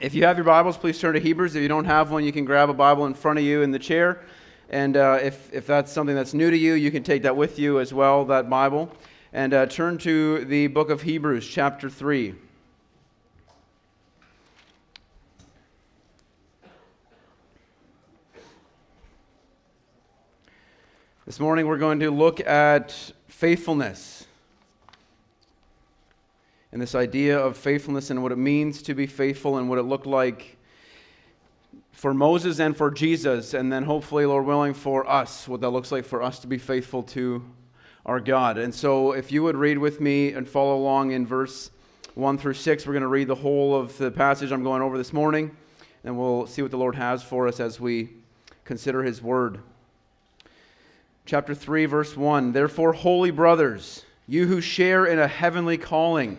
If you have your Bibles, please turn to Hebrews. If you don't have one, you can grab a Bible in front of you in the chair. And uh, if, if that's something that's new to you, you can take that with you as well, that Bible. And uh, turn to the book of Hebrews, chapter 3. This morning, we're going to look at faithfulness and this idea of faithfulness and what it means to be faithful and what it looked like for Moses and for Jesus, and then hopefully, Lord willing, for us, what that looks like for us to be faithful to our God. And so, if you would read with me and follow along in verse 1 through 6, we're going to read the whole of the passage I'm going over this morning, and we'll see what the Lord has for us as we consider his word. Chapter 3, verse 1 Therefore, holy brothers, you who share in a heavenly calling,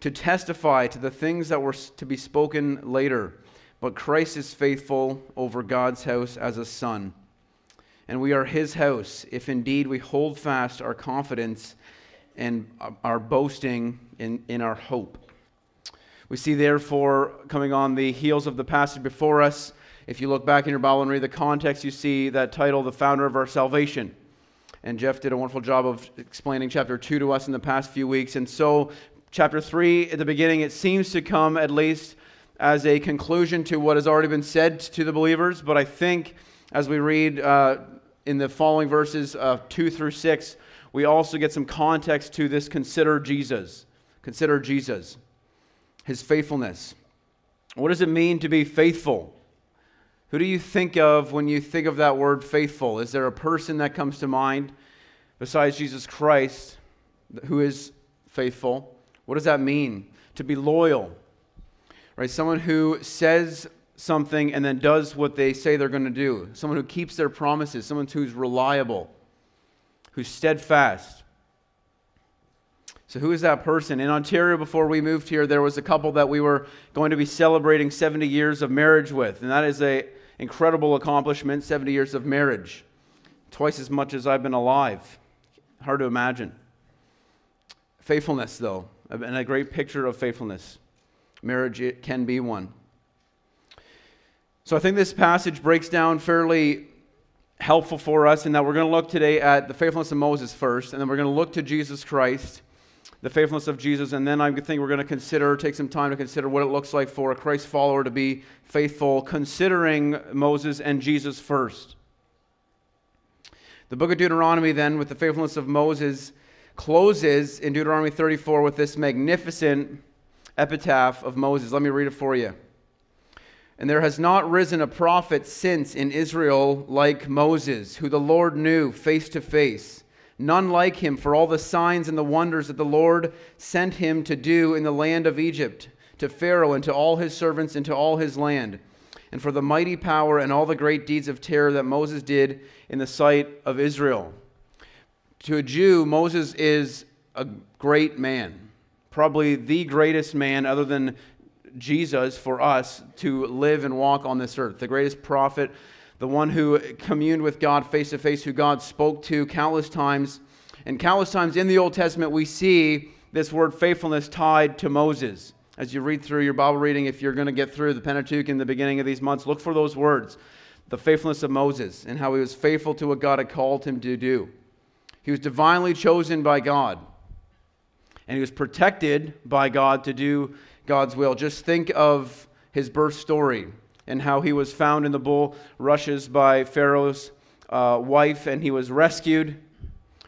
to testify to the things that were to be spoken later. But Christ is faithful over God's house as a son. And we are his house if indeed we hold fast our confidence and our boasting in, in our hope. We see, therefore, coming on the heels of the passage before us, if you look back in your Bible and read the context, you see that title, The Founder of Our Salvation. And Jeff did a wonderful job of explaining chapter 2 to us in the past few weeks. And so chapter 3 at the beginning, it seems to come at least as a conclusion to what has already been said to the believers. But I think as we read uh, in the following verses of 2 through 6, we also get some context to this consider Jesus. Consider Jesus, his faithfulness. What does it mean to be faithful? Who do you think of when you think of that word faithful? Is there a person that comes to mind besides Jesus Christ who is faithful? What does that mean? To be loyal, right? Someone who says something and then does what they say they're going to do. Someone who keeps their promises. Someone who's reliable, who's steadfast. So, who is that person? In Ontario, before we moved here, there was a couple that we were going to be celebrating 70 years of marriage with. And that is an incredible accomplishment 70 years of marriage. Twice as much as I've been alive. Hard to imagine. Faithfulness, though and a great picture of faithfulness. Marriage can be one. So I think this passage breaks down fairly helpful for us in that we're going to look today at the faithfulness of Moses first, and then we're going to look to Jesus Christ, the faithfulness of Jesus, and then I think we're going to consider, take some time to consider what it looks like for a Christ follower to be faithful, considering Moses and Jesus first. The book of Deuteronomy, then, with the faithfulness of Moses, closes in Deuteronomy 34 with this magnificent epitaph of Moses. Let me read it for you. And there has not risen a prophet since in Israel like Moses, who the Lord knew face to face. None like him for all the signs and the wonders that the Lord sent him to do in the land of Egypt, to Pharaoh and to all his servants and to all his land, and for the mighty power and all the great deeds of terror that Moses did in the sight of Israel. To a Jew, Moses is a great man, probably the greatest man other than Jesus for us to live and walk on this earth, the greatest prophet, the one who communed with God face to face, who God spoke to countless times. And countless times in the Old Testament, we see this word faithfulness tied to Moses. As you read through your Bible reading, if you're going to get through the Pentateuch in the beginning of these months, look for those words the faithfulness of Moses and how he was faithful to what God had called him to do. He was divinely chosen by God. And he was protected by God to do God's will. Just think of his birth story and how he was found in the bulrushes by Pharaoh's uh, wife and he was rescued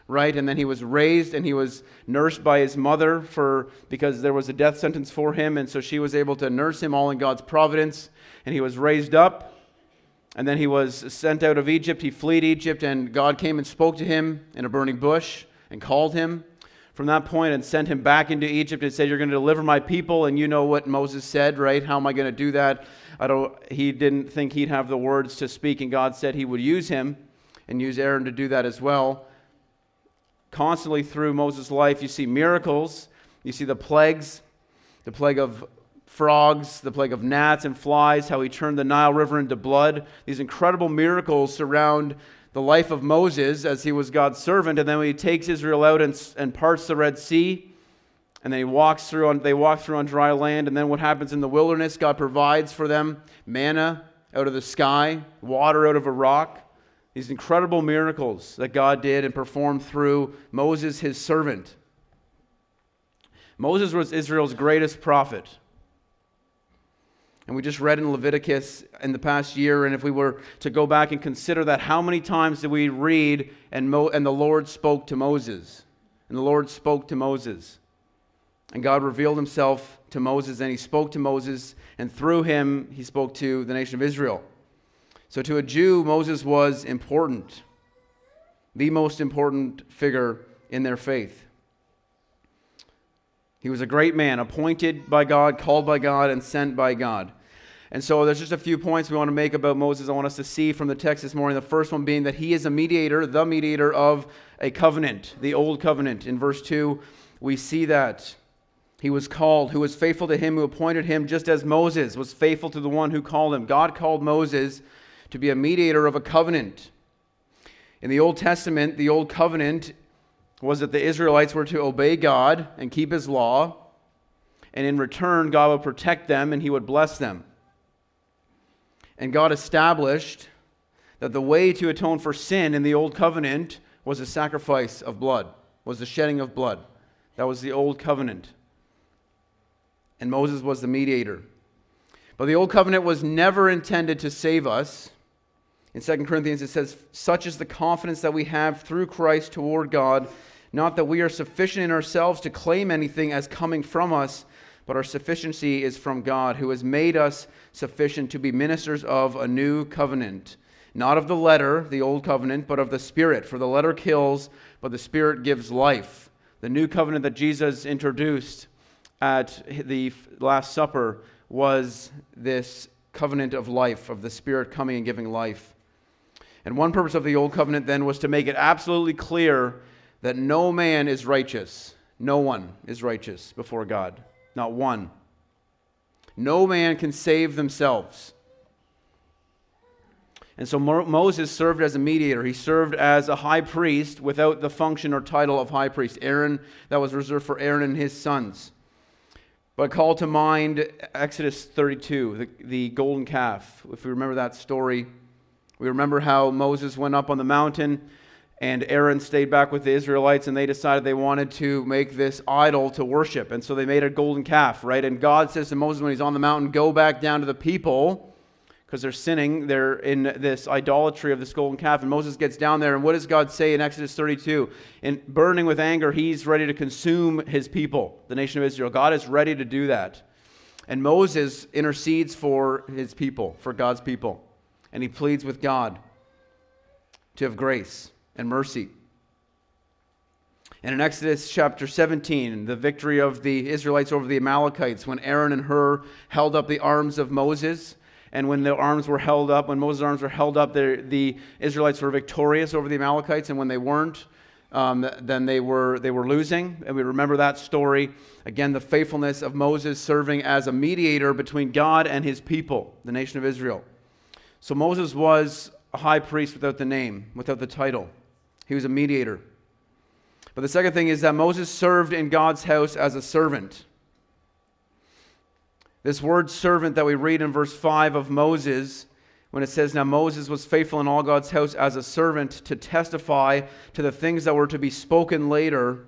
right and then he was raised and he was nursed by his mother for because there was a death sentence for him and so she was able to nurse him all in God's providence and he was raised up and then he was sent out of Egypt. He fled Egypt, and God came and spoke to him in a burning bush and called him. from that point and sent him back into Egypt and said, You're going to deliver my people. And you know what Moses said, right? How am I going to do that? I don't, he didn't think he'd have the words to speak, and God said he would use him and use Aaron to do that as well. Constantly through Moses' life, you see miracles, you see the plagues, the plague of frogs, the plague of gnats and flies, how he turned the Nile River into blood. These incredible miracles surround the life of Moses as he was God's servant. And then he takes Israel out and, and parts the Red Sea, and then he walks through on, they walk through on dry land. And then what happens in the wilderness? God provides for them manna out of the sky, water out of a rock. These incredible miracles that God did and performed through Moses, his servant. Moses was Israel's greatest prophet. And we just read in Leviticus in the past year, and if we were to go back and consider that, how many times did we read and, Mo- and the Lord spoke to Moses? And the Lord spoke to Moses. And God revealed himself to Moses, and he spoke to Moses, and through him, he spoke to the nation of Israel. So to a Jew, Moses was important, the most important figure in their faith. He was a great man, appointed by God, called by God, and sent by God. And so there's just a few points we want to make about Moses. I want us to see from the text this morning. The first one being that he is a mediator, the mediator of a covenant, the old covenant. In verse 2, we see that. He was called, who was faithful to him who appointed him, just as Moses was faithful to the one who called him. God called Moses to be a mediator of a covenant. In the Old Testament, the Old Covenant was that the Israelites were to obey God and keep his law, and in return, God would protect them and he would bless them. And God established that the way to atone for sin in the old covenant was a sacrifice of blood, was the shedding of blood. That was the old covenant. And Moses was the mediator. But the old covenant was never intended to save us. In 2 Corinthians, it says, Such is the confidence that we have through Christ toward God not that we are sufficient in ourselves to claim anything as coming from us, but our sufficiency is from God, who has made us sufficient to be ministers of a new covenant. Not of the letter, the old covenant, but of the Spirit. For the letter kills, but the Spirit gives life. The new covenant that Jesus introduced at the Last Supper was this covenant of life, of the Spirit coming and giving life. And one purpose of the old covenant then was to make it absolutely clear that no man is righteous. No one is righteous before God. Not one. No man can save themselves. And so Moses served as a mediator. He served as a high priest without the function or title of high priest. Aaron, that was reserved for Aaron and his sons. But call to mind Exodus 32, the, the golden calf. If we remember that story, we remember how Moses went up on the mountain and Aaron stayed back with the Israelites and they decided they wanted to make this idol to worship. And so they made a golden calf, right? And God says to Moses when he's on the mountain, Go back down to the people because they're sinning. They're in this idolatry of this golden calf. And Moses gets down there. And what does God say in Exodus 32? In burning with anger, he's ready to consume his people, the nation of Israel. God is ready to do that. And Moses intercedes for his people, for God's people. And he pleads with God to have grace and mercy. And in Exodus chapter 17, the victory of the Israelites over the Amalekites, when Aaron and Hur held up the arms of Moses, and when the arms were held up, when Moses' arms were held up, the Israelites were victorious over the Amalekites, and when they weren't, um, then they were, they were losing. And we remember that story. Again, the faithfulness of Moses serving as a mediator between God and his people, the nation of Israel. So Moses was a high priest without the name, without the title. He was a mediator. But the second thing is that Moses served in God's house as a servant. This word servant that we read in verse 5 of Moses, when it says, Now Moses was faithful in all God's house as a servant to testify to the things that were to be spoken later,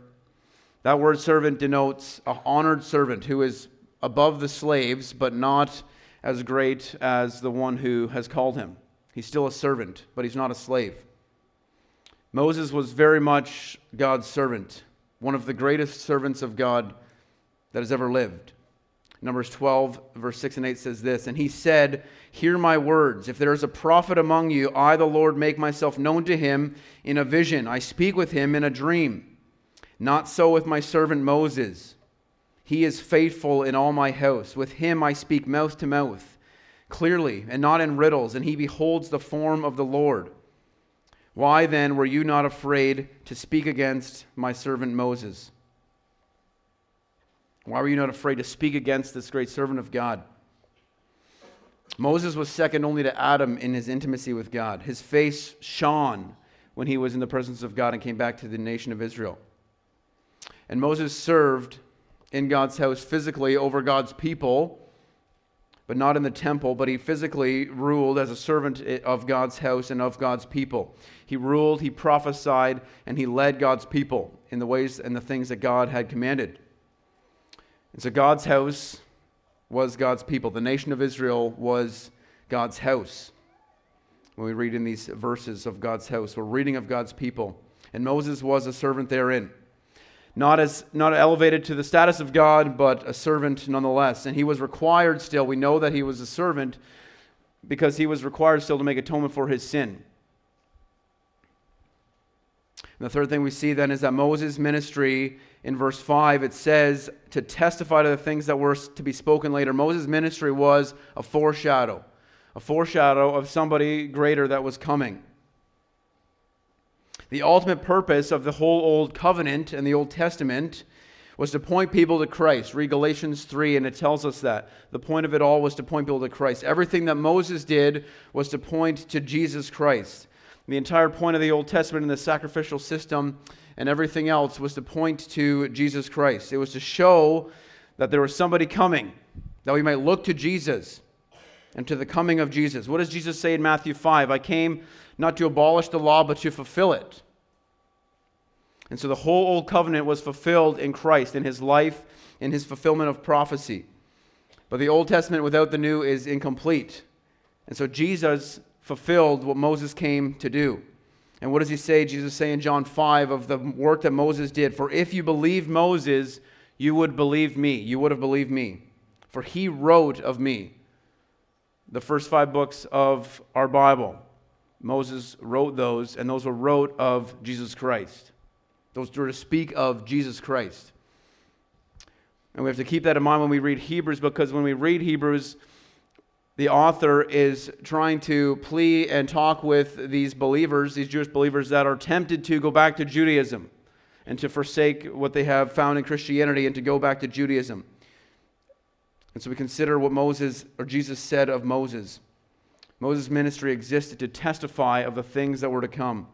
that word servant denotes an honored servant who is above the slaves, but not as great as the one who has called him. He's still a servant, but he's not a slave. Moses was very much God's servant, one of the greatest servants of God that has ever lived. Numbers 12, verse 6 and 8 says this And he said, Hear my words. If there is a prophet among you, I, the Lord, make myself known to him in a vision. I speak with him in a dream. Not so with my servant Moses. He is faithful in all my house. With him I speak mouth to mouth, clearly, and not in riddles, and he beholds the form of the Lord. Why then were you not afraid to speak against my servant Moses? Why were you not afraid to speak against this great servant of God? Moses was second only to Adam in his intimacy with God. His face shone when he was in the presence of God and came back to the nation of Israel. And Moses served in God's house physically over God's people, but not in the temple, but he physically ruled as a servant of God's house and of God's people. He ruled, he prophesied, and he led God's people in the ways and the things that God had commanded. And so God's house was God's people. The nation of Israel was God's house. When we read in these verses of God's house, we're reading of God's people. And Moses was a servant therein. Not as not elevated to the status of God, but a servant nonetheless. And he was required still. We know that he was a servant because he was required still to make atonement for his sin. And the third thing we see then is that Moses' ministry in verse 5, it says to testify to the things that were to be spoken later. Moses' ministry was a foreshadow, a foreshadow of somebody greater that was coming. The ultimate purpose of the whole Old Covenant and the Old Testament was to point people to Christ. Read Galatians 3, and it tells us that. The point of it all was to point people to Christ. Everything that Moses did was to point to Jesus Christ. The entire point of the Old Testament and the sacrificial system and everything else was to point to Jesus Christ. It was to show that there was somebody coming, that we might look to Jesus and to the coming of Jesus. What does Jesus say in Matthew 5? I came not to abolish the law, but to fulfill it. And so the whole Old Covenant was fulfilled in Christ, in his life, in his fulfillment of prophecy. But the Old Testament without the New is incomplete. And so Jesus fulfilled what Moses came to do. And what does he say? Jesus say in John 5 of the work that Moses did. For if you believed Moses, you would believe me. You would have believed me. For he wrote of me. The first five books of our Bible. Moses wrote those, and those were wrote of Jesus Christ. Those were to speak of Jesus Christ. And we have to keep that in mind when we read Hebrews, because when we read Hebrews, the author is trying to plea and talk with these believers, these Jewish believers that are tempted to go back to Judaism and to forsake what they have found in Christianity and to go back to Judaism. And so we consider what Moses or Jesus said of Moses. Moses' ministry existed to testify of the things that were to come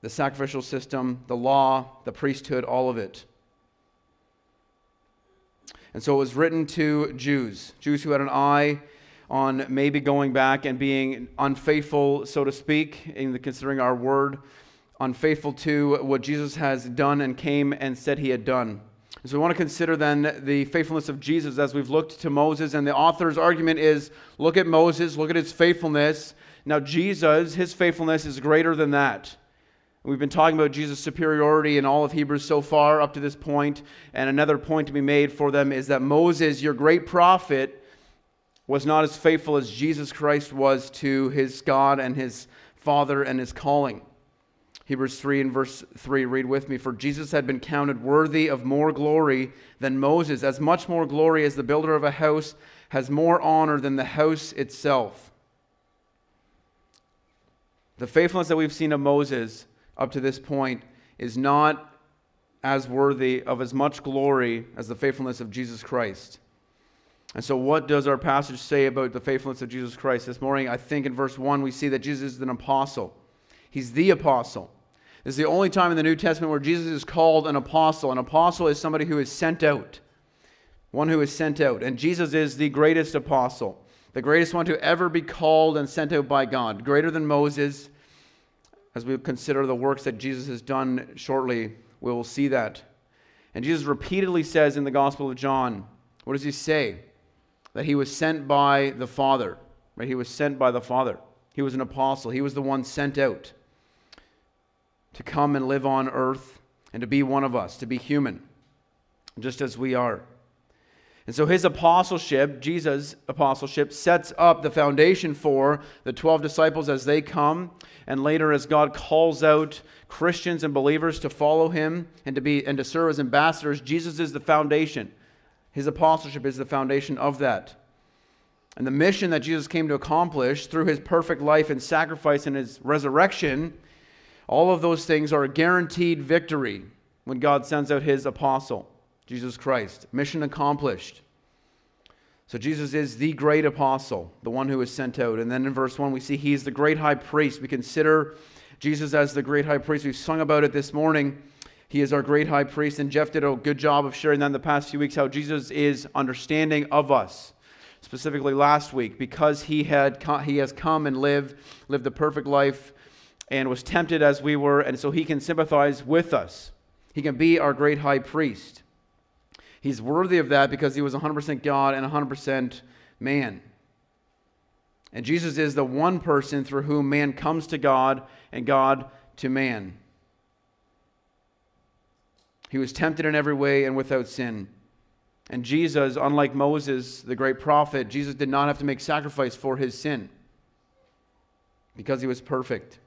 the sacrificial system, the law, the priesthood, all of it. And so it was written to Jews, Jews who had an eye on maybe going back and being unfaithful, so to speak, in the, considering our word, unfaithful to what Jesus has done and came and said he had done. So we want to consider then the faithfulness of Jesus as we've looked to Moses. And the author's argument is look at Moses, look at his faithfulness. Now, Jesus, his faithfulness is greater than that. We've been talking about Jesus' superiority in all of Hebrews so far up to this point, and another point to be made for them is that Moses, your great prophet, was not as faithful as Jesus Christ was to his God and his Father and his calling. Hebrews 3 and verse 3, read with me. For Jesus had been counted worthy of more glory than Moses, as much more glory as the builder of a house has more honor than the house itself. The faithfulness that we've seen of Moses up to this point is not as worthy of as much glory as the faithfulness of Jesus Christ. And so, what does our passage say about the faithfulness of Jesus Christ this morning? I think in verse 1 we see that Jesus is an apostle. He's the apostle. Is the only time in the New Testament where Jesus is called an apostle. An apostle is somebody who is sent out, one who is sent out. And Jesus is the greatest apostle, the greatest one to ever be called and sent out by God, greater than Moses, as we consider the works that Jesus has done shortly, we will see that. And Jesus repeatedly says in the Gospel of John, what does he say? That he was sent by the Father. Right? He was sent by the Father. He was an apostle. He was the one sent out to come and live on earth and to be one of us, to be human, just as we are. And so his apostleship, Jesus' apostleship, sets up the foundation for the 12 disciples as they come, and later as God calls out Christians and believers to follow him and to be and to serve as ambassadors. Jesus is the foundation. His apostleship is the foundation of that. And the mission that Jesus came to accomplish through his perfect life and sacrifice and his resurrection, all of those things are a guaranteed victory when God sends out his apostle. Jesus Christ. Mission accomplished. So Jesus is the great apostle, the one who is sent out. And then in verse 1, we see he's the great high priest. We consider Jesus as the great high priest. We've sung about it this morning. He is our great high priest. And Jeff did a good job of sharing that in the past few weeks how Jesus is understanding of us. Specifically last week, because he, had, he has come and lived, lived a perfect life and was tempted as we were, and so he can sympathize with us. He can be our great high priest. He's worthy of that because he was 100% God and 100% man. And Jesus is the one person through whom man comes to God and God to man. He was tempted in every way and without sin. And Jesus, unlike Moses, the great prophet, Jesus did not have to make sacrifice for his sin because he was perfect.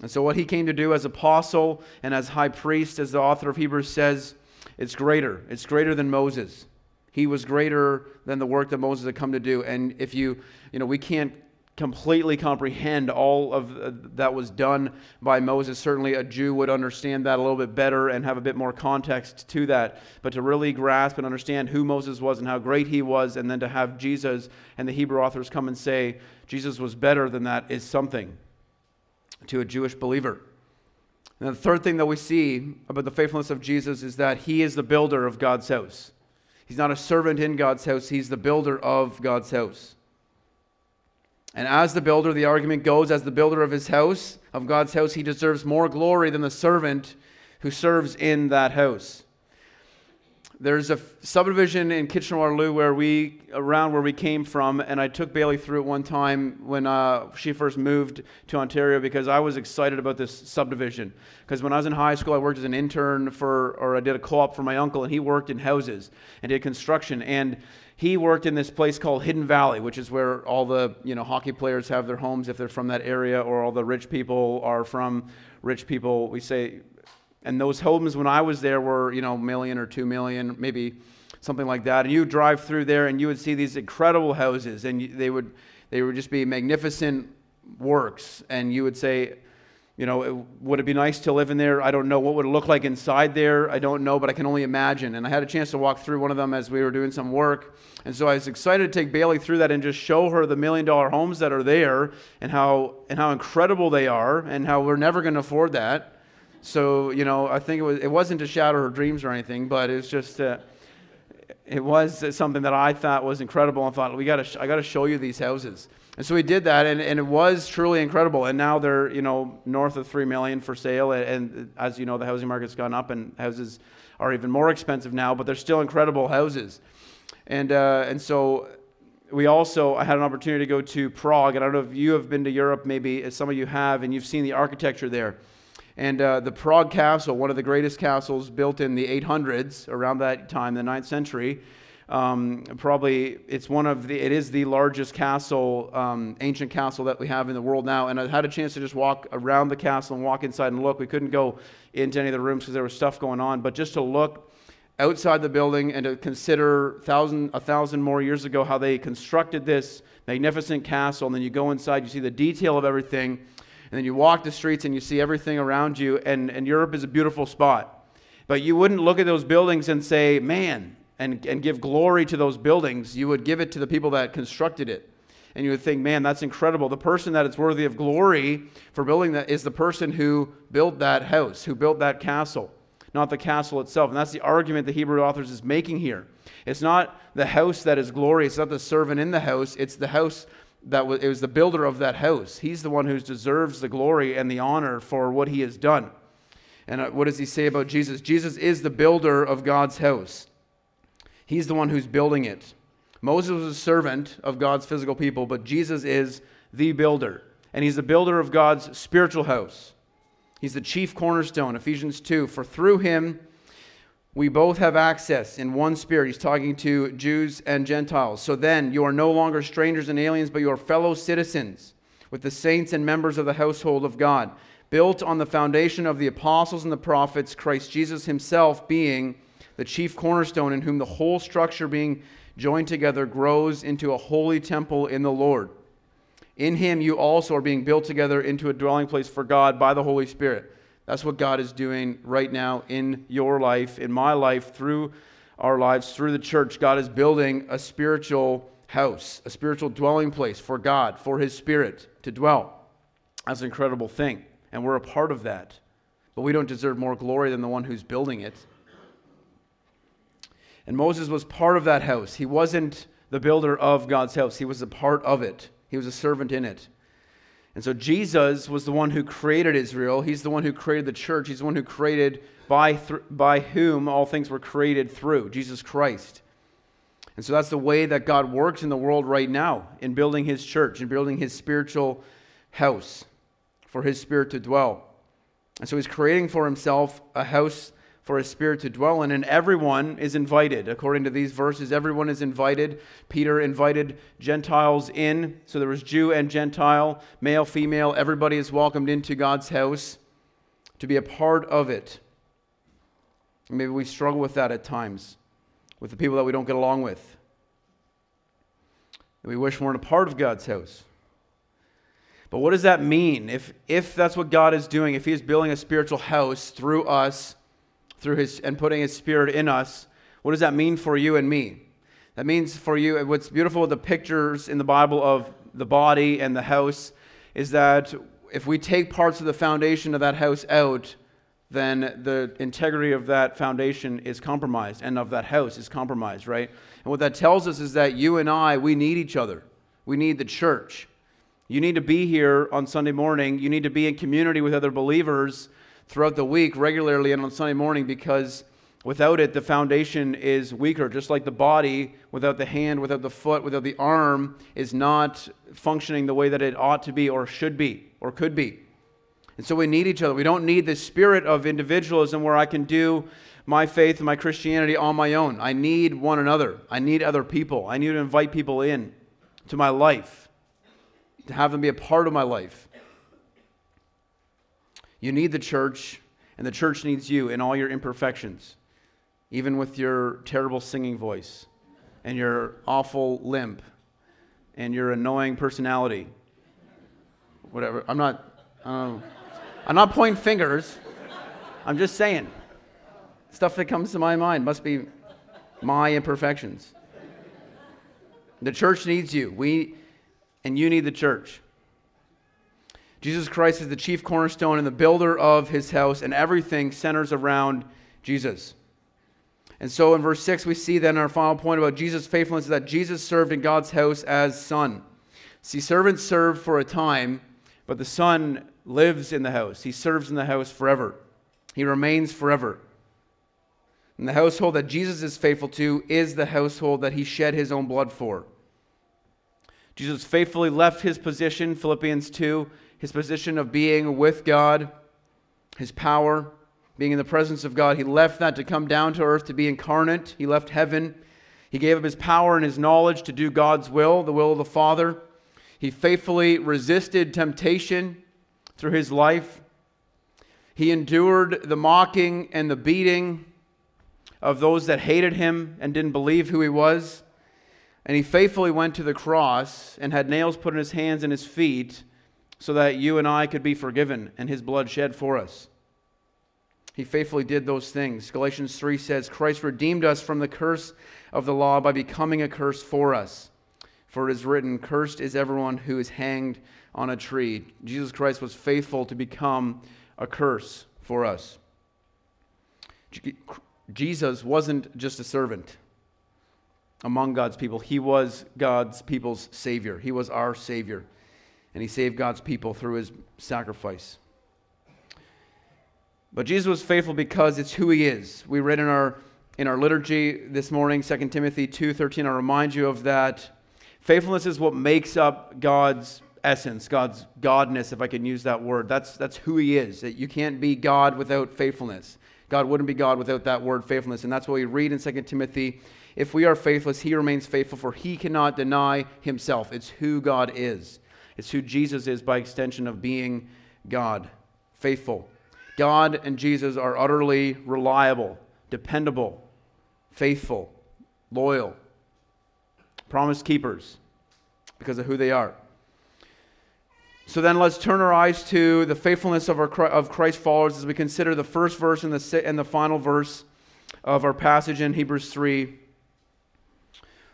And so, what he came to do as apostle and as high priest, as the author of Hebrews says, it's greater. It's greater than Moses. He was greater than the work that Moses had come to do. And if you, you know, we can't completely comprehend all of uh, that was done by Moses. Certainly, a Jew would understand that a little bit better and have a bit more context to that. But to really grasp and understand who Moses was and how great he was, and then to have Jesus and the Hebrew authors come and say Jesus was better than that is something to a Jewish believer. And the third thing that we see about the faithfulness of Jesus is that he is the builder of God's house. He's not a servant in God's house, he's the builder of God's house. And as the builder, the argument goes, as the builder of his house, of God's house, he deserves more glory than the servant who serves in that house. There's a subdivision in Kitchener-Waterloo where we, around where we came from, and I took Bailey through it one time when uh, she first moved to Ontario because I was excited about this subdivision. Because when I was in high school, I worked as an intern for, or I did a co-op for my uncle, and he worked in houses and did construction. And he worked in this place called Hidden Valley, which is where all the you know hockey players have their homes if they're from that area, or all the rich people are from. Rich people, we say and those homes, when I was there, were, you know, million or two million, maybe something like that. And you drive through there and you would see these incredible houses, and they would, they would just be magnificent works. And you would say, you know, would it be nice to live in there? I don't know. What would it look like inside there? I don't know, but I can only imagine. And I had a chance to walk through one of them as we were doing some work. And so I was excited to take Bailey through that and just show her the million dollar homes that are there and how, and how incredible they are and how we're never going to afford that. So, you know, I think it, was, it wasn't to shatter her dreams or anything, but it's just, uh, it was something that I thought was incredible and thought, we gotta, sh- I got to show you these houses. And so we did that, and, and it was truly incredible. And now they're, you know, north of 3 million for sale. And, and as you know, the housing market's gone up, and houses are even more expensive now, but they're still incredible houses. And, uh, and so we also I had an opportunity to go to Prague, and I don't know if you have been to Europe, maybe some of you have, and you've seen the architecture there. And uh, the Prague Castle, one of the greatest castles built in the 800s, around that time, the 9th century, um, probably it's one of the, it is the largest castle, um, ancient castle that we have in the world now. And I had a chance to just walk around the castle and walk inside and look. We couldn't go into any of the rooms because there was stuff going on, but just to look outside the building and to consider thousand, a thousand more years ago how they constructed this magnificent castle. And then you go inside, you see the detail of everything and then you walk the streets and you see everything around you, and, and Europe is a beautiful spot. But you wouldn't look at those buildings and say, man, and, and give glory to those buildings. You would give it to the people that constructed it. And you would think, man, that's incredible. The person that is worthy of glory for building that is the person who built that house, who built that castle, not the castle itself. And that's the argument the Hebrew authors is making here. It's not the house that is glory, it's not the servant in the house, it's the house that was, it was the builder of that house. He's the one who deserves the glory and the honor for what he has done. And uh, what does he say about Jesus? Jesus is the builder of God's house. He's the one who's building it. Moses was a servant of God's physical people, but Jesus is the builder. And he's the builder of God's spiritual house. He's the chief cornerstone, Ephesians 2. For through him we both have access in one spirit. He's talking to Jews and Gentiles. So then, you are no longer strangers and aliens, but you are fellow citizens with the saints and members of the household of God, built on the foundation of the apostles and the prophets, Christ Jesus himself being the chief cornerstone, in whom the whole structure being joined together grows into a holy temple in the Lord. In him you also are being built together into a dwelling place for God by the Holy Spirit. That's what God is doing right now in your life, in my life, through our lives, through the church. God is building a spiritual house, a spiritual dwelling place for God, for His Spirit to dwell. That's an incredible thing. And we're a part of that. But we don't deserve more glory than the one who's building it. And Moses was part of that house. He wasn't the builder of God's house, he was a part of it, he was a servant in it. And so Jesus was the one who created Israel. He's the one who created the church. He's the one who created by, th- by whom all things were created through, Jesus Christ. And so that's the way that God works in the world right now in building his church, in building his spiritual house for his spirit to dwell. And so he's creating for himself a house for his spirit to dwell in, and everyone is invited. According to these verses, everyone is invited. Peter invited Gentiles in, so there was Jew and Gentile, male, female, everybody is welcomed into God's house to be a part of it. Maybe we struggle with that at times, with the people that we don't get along with. We wish we weren't a part of God's house. But what does that mean? If, if that's what God is doing, if He is building a spiritual house through us, through his and putting his spirit in us, what does that mean for you and me? That means for you, what's beautiful with the pictures in the Bible of the body and the house is that if we take parts of the foundation of that house out, then the integrity of that foundation is compromised and of that house is compromised, right? And what that tells us is that you and I, we need each other. We need the church. You need to be here on Sunday morning. You need to be in community with other believers throughout the week regularly and on Sunday morning because without it, the foundation is weaker. Just like the body, without the hand, without the foot, without the arm, is not functioning the way that it ought to be or should be or could be. And so we need each other. We don't need the spirit of individualism where I can do my faith and my Christianity on my own. I need one another. I need other people. I need to invite people in to my life, to have them be a part of my life. You need the church, and the church needs you in all your imperfections, even with your terrible singing voice, and your awful limp, and your annoying personality. Whatever. I'm not. I'm not pointing fingers. I'm just saying. Stuff that comes to my mind must be my imperfections. The church needs you. We and you need the church. Jesus Christ is the chief cornerstone and the builder of his house, and everything centers around Jesus. And so in verse 6, we see then our final point about Jesus' faithfulness is that Jesus served in God's house as son. See, servants serve for a time, but the son lives in the house. He serves in the house forever, he remains forever. And the household that Jesus is faithful to is the household that he shed his own blood for. Jesus faithfully left his position, Philippians 2, his position of being with God, his power, being in the presence of God. He left that to come down to earth to be incarnate. He left heaven. He gave up his power and his knowledge to do God's will, the will of the Father. He faithfully resisted temptation through his life. He endured the mocking and the beating of those that hated him and didn't believe who he was. And he faithfully went to the cross and had nails put in his hands and his feet so that you and I could be forgiven and his blood shed for us. He faithfully did those things. Galatians 3 says, Christ redeemed us from the curse of the law by becoming a curse for us. For it is written, Cursed is everyone who is hanged on a tree. Jesus Christ was faithful to become a curse for us. Jesus wasn't just a servant among God's people, he was God's people's Savior. He was our Savior and he saved God's people through his sacrifice. But Jesus was faithful because it's who he is. We read in our in our liturgy this morning 2 Timothy 2:13 I remind you of that. Faithfulness is what makes up God's essence, God's godness if I can use that word. That's that's who he is. You can't be God without faithfulness. God wouldn't be God without that word faithfulness. And that's what we read in 2 Timothy. If we are faithless, he remains faithful, for he cannot deny himself. It's who God is, it's who Jesus is by extension of being God. Faithful. God and Jesus are utterly reliable, dependable, faithful, loyal, promise keepers because of who they are. So then let's turn our eyes to the faithfulness of, our, of Christ followers as we consider the first verse and the, and the final verse of our passage in Hebrews 3.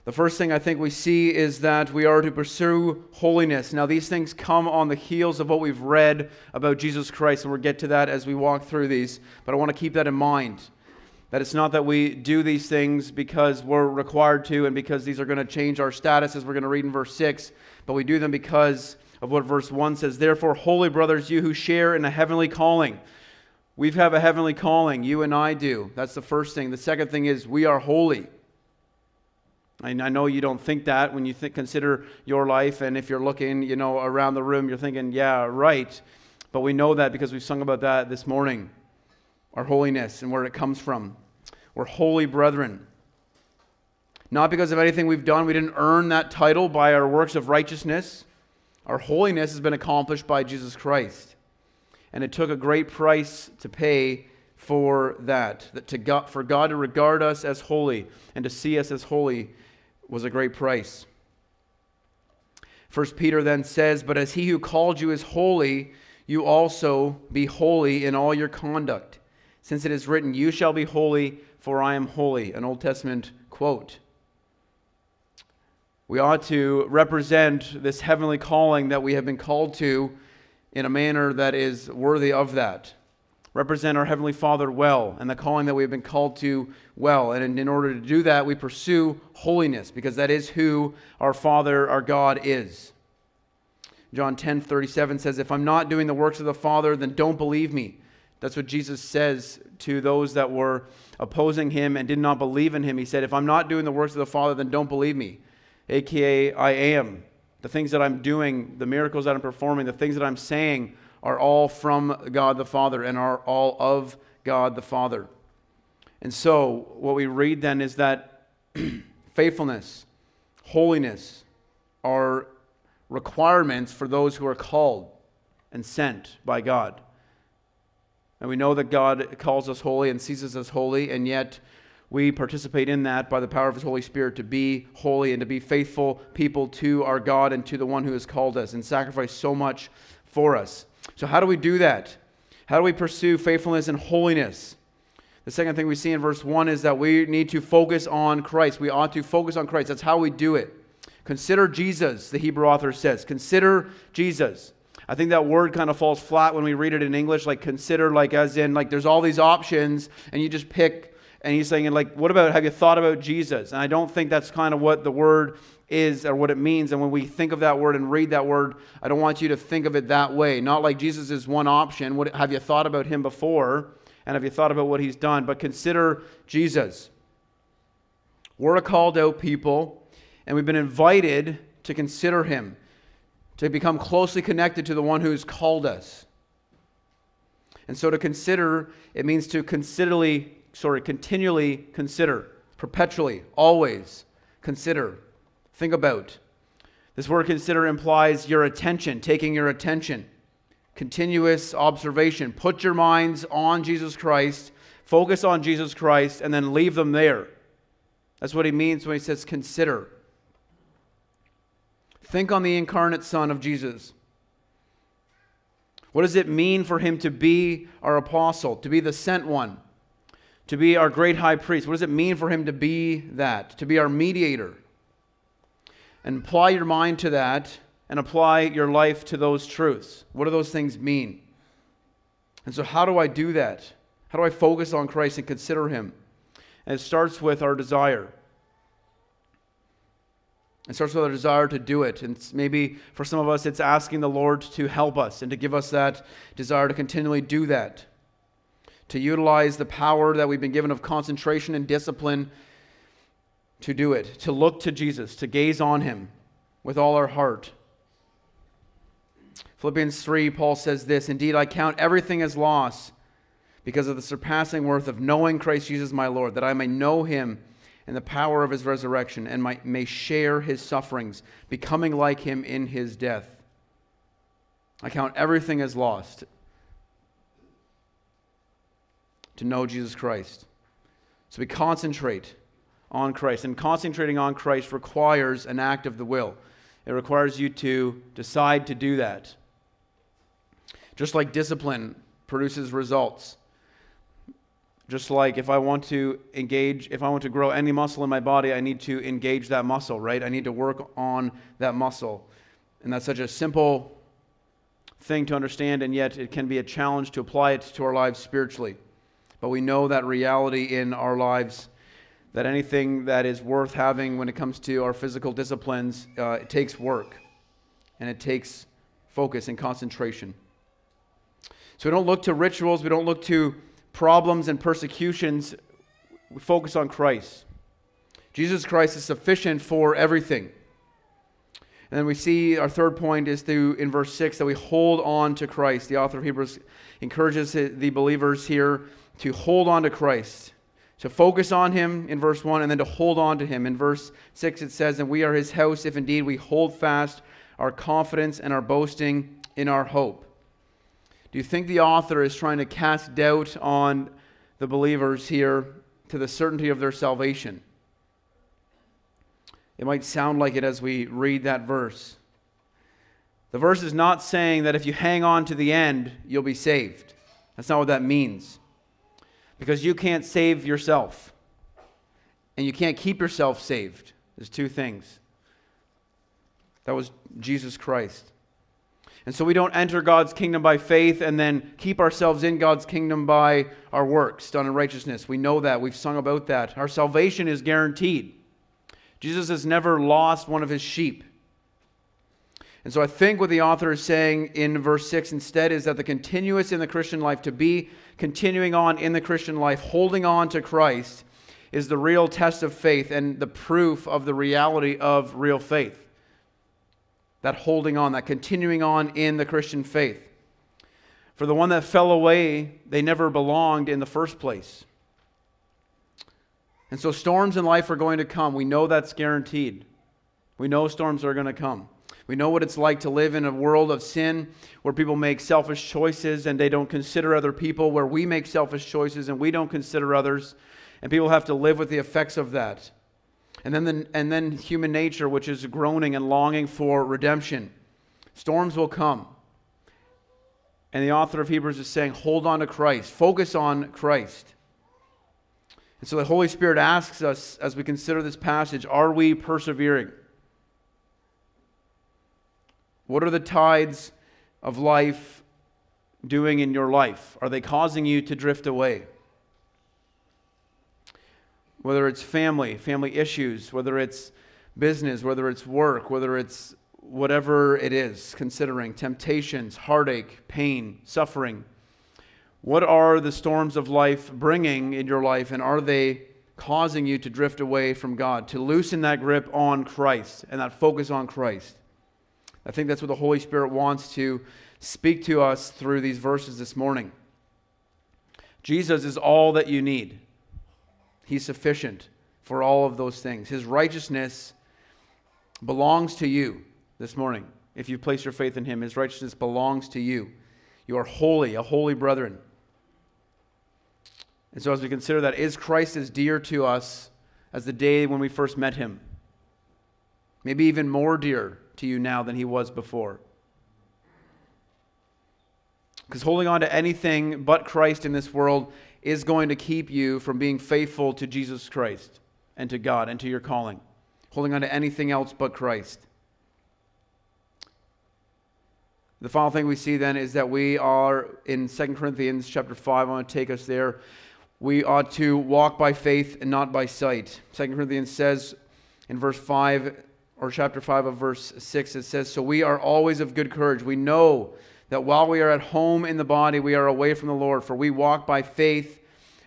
The first thing I think we see is that we are to pursue holiness. Now, these things come on the heels of what we've read about Jesus Christ, and we'll get to that as we walk through these. But I want to keep that in mind. That it's not that we do these things because we're required to and because these are going to change our status, as we're going to read in verse 6, but we do them because of what verse 1 says. Therefore, holy brothers, you who share in a heavenly calling. We have a heavenly calling, you and I do. That's the first thing. The second thing is we are holy. I know you don't think that when you consider your life, and if you're looking, you know, around the room, you're thinking, yeah, right. But we know that because we've sung about that this morning, our holiness and where it comes from. We're holy brethren. Not because of anything we've done. We didn't earn that title by our works of righteousness. Our holiness has been accomplished by Jesus Christ. And it took a great price to pay for that. that to God, for God to regard us as holy and to see us as holy was a great price. First Peter then says, But as he who called you is holy, you also be holy in all your conduct. Since it is written, You shall be holy, for I am holy. An Old Testament quote. We ought to represent this heavenly calling that we have been called to in a manner that is worthy of that. Represent our Heavenly Father well and the calling that we have been called to well. And in order to do that, we pursue holiness because that is who our Father, our God, is. John 10 37 says, If I'm not doing the works of the Father, then don't believe me. That's what Jesus says to those that were opposing him and did not believe in him. He said, If I'm not doing the works of the Father, then don't believe me aka I am. The things that I'm doing, the miracles that I'm performing, the things that I'm saying are all from God the Father and are all of God the Father. And so, what we read then is that faithfulness, holiness are requirements for those who are called and sent by God. And we know that God calls us holy and sees us as holy, and yet we participate in that by the power of His Holy Spirit to be holy and to be faithful people to our God and to the one who has called us and sacrificed so much for us. So, how do we do that? How do we pursue faithfulness and holiness? The second thing we see in verse 1 is that we need to focus on Christ. We ought to focus on Christ. That's how we do it. Consider Jesus, the Hebrew author says. Consider Jesus. I think that word kind of falls flat when we read it in English, like consider, like as in, like there's all these options, and you just pick and he's saying, like, what about, have you thought about Jesus? And I don't think that's kind of what the word is or what it means. And when we think of that word and read that word, I don't want you to think of it that way. Not like Jesus is one option. What, have you thought about him before? And have you thought about what he's done? But consider Jesus. We're a called out people, and we've been invited to consider him, to become closely connected to the one who's called us. And so to consider, it means to considerably sorry, continually consider, perpetually, always consider, think about. This word consider implies your attention, taking your attention, continuous observation. Put your minds on Jesus Christ, focus on Jesus Christ, and then leave them there. That's what he means when he says consider. Think on the incarnate Son of Jesus. What does it mean for him to be our apostle, to be the sent one? to be our great high priest. What does it mean for him to be that? To be our mediator. And apply your mind to that and apply your life to those truths. What do those things mean? And so, how do I do that? How do I focus on Christ and consider him? And it starts with our desire. It starts with our desire to do it. And maybe for some of us, it's asking the Lord to help us and to give us that desire to continually do that to utilize the power that we've been given of concentration and discipline to do it, to look to Jesus, to gaze on him with all our heart. Philippians 3, Paul says this Indeed, I count everything as loss because of the surpassing worth of knowing Christ Jesus my Lord, that I may know him and the power of his resurrection and might, may share his sufferings, becoming like him in his death. I count everything as lost to know Jesus Christ. So we concentrate on Christ. And concentrating on Christ requires an act of the will, it requires you to decide to do that. Just like discipline produces results. Just like if I want to engage, if I want to grow any muscle in my body, I need to engage that muscle, right? I need to work on that muscle. And that's such a simple thing to understand, and yet it can be a challenge to apply it to our lives spiritually. But we know that reality in our lives that anything that is worth having when it comes to our physical disciplines, uh, it takes work and it takes focus and concentration. So we don't look to rituals, we don't look to problems and persecutions. We focus on Christ. Jesus Christ is sufficient for everything. And then we see our third point is through in verse 6 that we hold on to Christ. The author of Hebrews encourages the believers here to hold on to Christ to focus on him in verse 1 and then to hold on to him. In verse 6, it says, And we are his house if indeed we hold fast our confidence and our boasting in our hope. Do you think the author is trying to cast doubt on the believers here to the certainty of their salvation? It might sound like it as we read that verse. The verse is not saying that if you hang on to the end, you'll be saved. That's not what that means because you can't save yourself. And you can't keep yourself saved. There's two things. That was Jesus Christ. And so we don't enter God's kingdom by faith and then keep ourselves in God's kingdom by our works done in righteousness. We know that. We've sung about that. Our salvation is guaranteed. Jesus has never lost one of his sheep. And so I think what the author is saying in verse 6 instead is that the continuous in the Christian life, to be continuing on in the Christian life, holding on to Christ, is the real test of faith and the proof of the reality of real faith. That holding on, that continuing on in the Christian faith. For the one that fell away, they never belonged in the first place. And so storms in life are going to come. We know that's guaranteed. We know storms are going to come. We know what it's like to live in a world of sin where people make selfish choices and they don't consider other people, where we make selfish choices and we don't consider others, and people have to live with the effects of that. And then, the, and then human nature, which is groaning and longing for redemption. Storms will come. And the author of Hebrews is saying, hold on to Christ, focus on Christ. And so the Holy Spirit asks us as we consider this passage are we persevering? What are the tides of life doing in your life? Are they causing you to drift away? Whether it's family, family issues, whether it's business, whether it's work, whether it's whatever it is, considering temptations, heartache, pain, suffering. What are the storms of life bringing in your life, and are they causing you to drift away from God, to loosen that grip on Christ and that focus on Christ? I think that's what the Holy Spirit wants to speak to us through these verses this morning. Jesus is all that you need, He's sufficient for all of those things. His righteousness belongs to you this morning. If you place your faith in Him, His righteousness belongs to you. You are holy, a holy brethren. And so, as we consider that, is Christ as dear to us as the day when we first met Him? Maybe even more dear to you now than he was before. Because holding on to anything but Christ in this world is going to keep you from being faithful to Jesus Christ and to God and to your calling. Holding on to anything else but Christ. The final thing we see then is that we are in 2 Corinthians chapter 5. I want to take us there. We ought to walk by faith and not by sight. 2 Corinthians says in verse 5 or chapter 5 of verse 6, it says, So we are always of good courage. We know that while we are at home in the body, we are away from the Lord, for we walk by faith,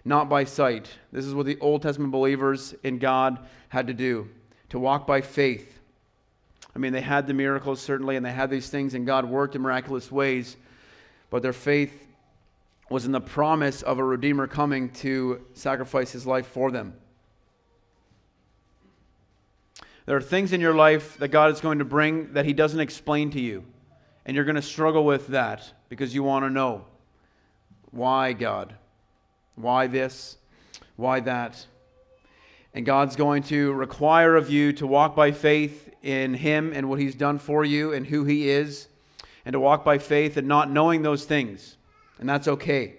not by sight. This is what the Old Testament believers in God had to do to walk by faith. I mean, they had the miracles, certainly, and they had these things, and God worked in miraculous ways, but their faith was in the promise of a Redeemer coming to sacrifice his life for them. There are things in your life that God is going to bring that he doesn't explain to you. And you're going to struggle with that because you want to know why, God? Why this? Why that? And God's going to require of you to walk by faith in Him and what He's done for you and who He is, and to walk by faith and not knowing those things. And that's okay,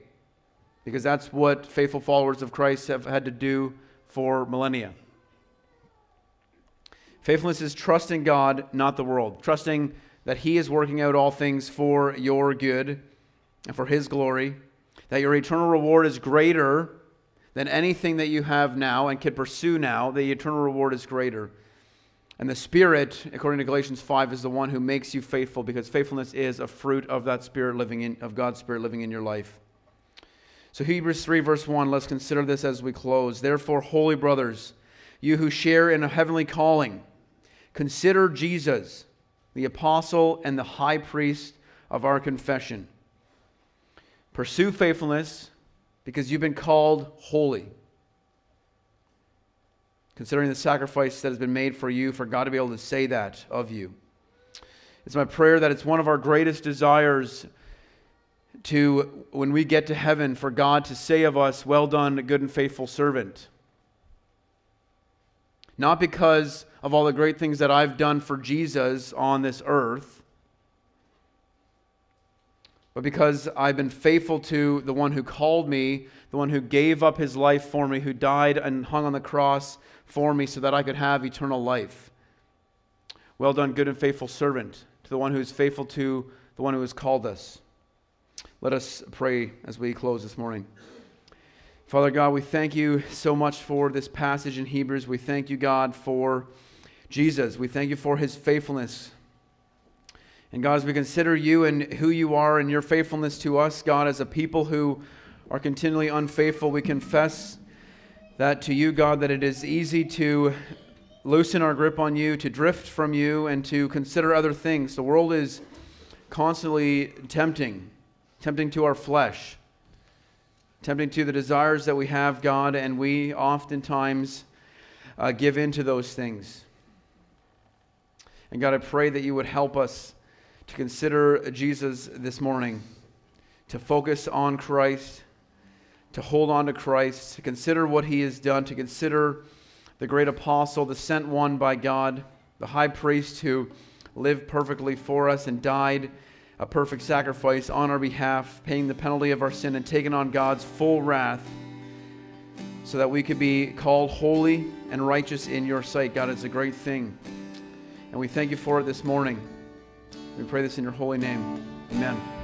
because that's what faithful followers of Christ have had to do for millennia. Faithfulness is trusting God, not the world. Trusting that He is working out all things for your good and for His glory. That your eternal reward is greater than anything that you have now and can pursue now. The eternal reward is greater. And the Spirit, according to Galatians 5, is the one who makes you faithful because faithfulness is a fruit of that Spirit living in, of God's Spirit living in your life. So, Hebrews 3, verse 1, let's consider this as we close. Therefore, holy brothers, you who share in a heavenly calling, consider Jesus, the apostle and the high priest of our confession. Pursue faithfulness because you've been called holy. Considering the sacrifice that has been made for you, for God to be able to say that of you. It's my prayer that it's one of our greatest desires to, when we get to heaven, for God to say of us, Well done, good and faithful servant. Not because of all the great things that I've done for Jesus on this earth, but because I've been faithful to the one who called me, the one who gave up his life for me, who died and hung on the cross for me so that I could have eternal life. Well done, good and faithful servant, to the one who is faithful to the one who has called us. Let us pray as we close this morning. Father God, we thank you so much for this passage in Hebrews. We thank you, God, for Jesus. We thank you for his faithfulness. And God, as we consider you and who you are and your faithfulness to us, God, as a people who are continually unfaithful, we confess that to you, God, that it is easy to loosen our grip on you, to drift from you, and to consider other things. The world is constantly tempting, tempting to our flesh, tempting to the desires that we have, God, and we oftentimes uh, give in to those things. And God, I pray that you would help us to consider Jesus this morning, to focus on Christ, to hold on to Christ, to consider what he has done, to consider the great apostle, the sent one by God, the high priest who lived perfectly for us and died a perfect sacrifice on our behalf, paying the penalty of our sin and taking on God's full wrath so that we could be called holy and righteous in your sight. God, it's a great thing. And we thank you for it this morning. We pray this in your holy name. Amen.